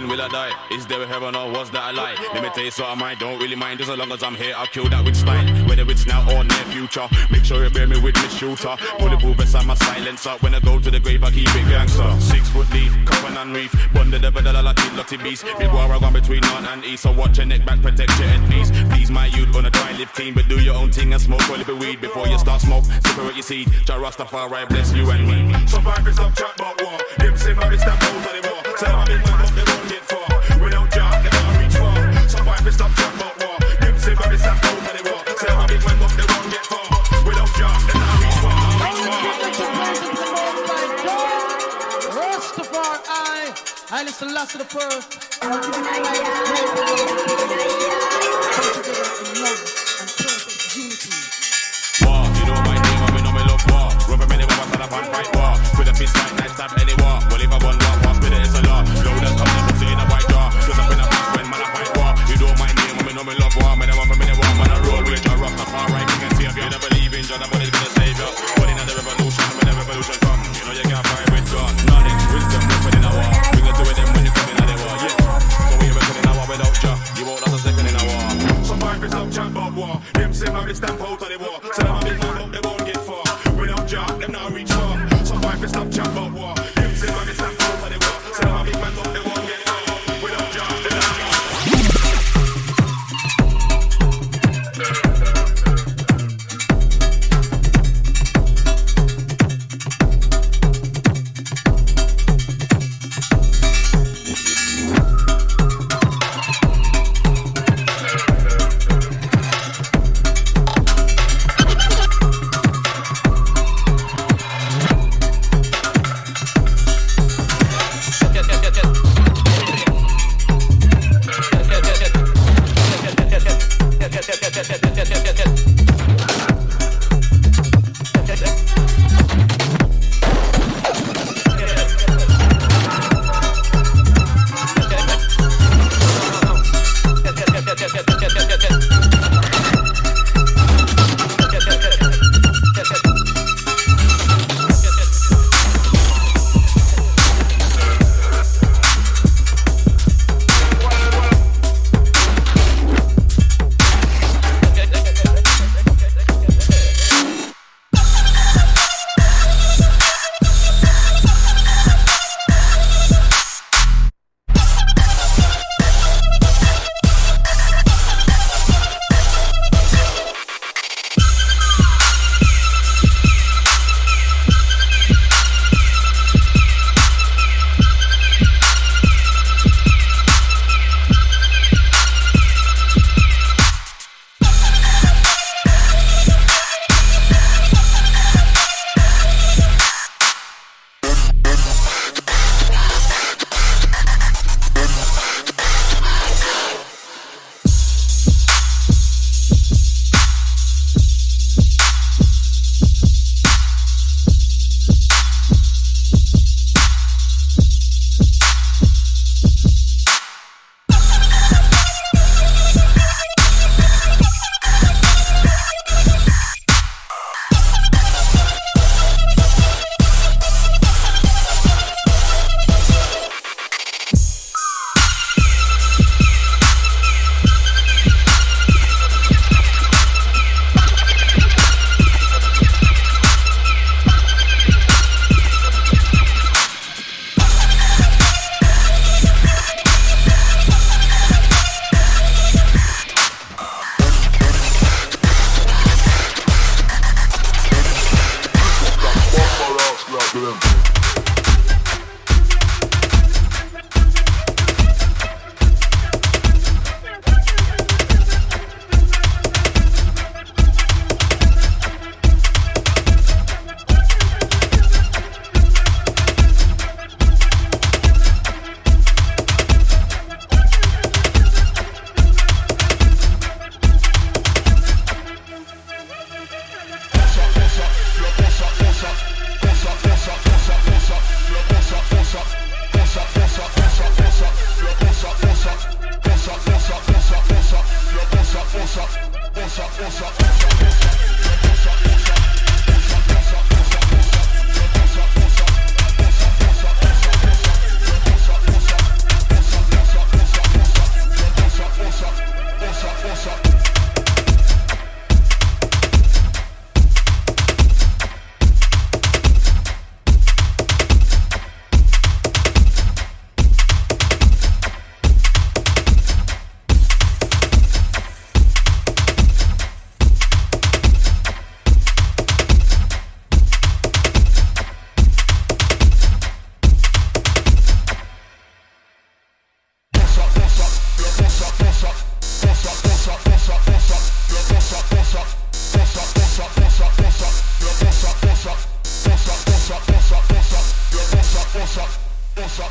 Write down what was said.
When will I die? Is there a heaven or was that a lie? Let me tell you so I might don't really mind. Just as long as I'm here, I'll kill that with style. Whether it's now or near future. Make sure you bear me with me shooter. Bulletproof beside my silencer. When I go to the grave, I keep it gangster. Six foot deep, coven and reef. Bond the devil, the lotty, lotty beast. Big war, I gone between north and east. So watch your neck back, protect your head piece. Please, my youth, gonna try live clean. But do your own thing and smoke a little weed. Before you start smoke, separate your seed. Jah Rastafari bless you and me. Pipers up chat about war. Them man it's that out of the war. A big man Some stop chat about war. Them say man it's that out of the war. Say them a big man but they won't get far. Without Jah they can't reach far. Rastafari, I listen last to the first. War, you know my name, I know me love war. Rubber many war, stand up and fight war. With a fist fight, nice stab any war. Well, if I want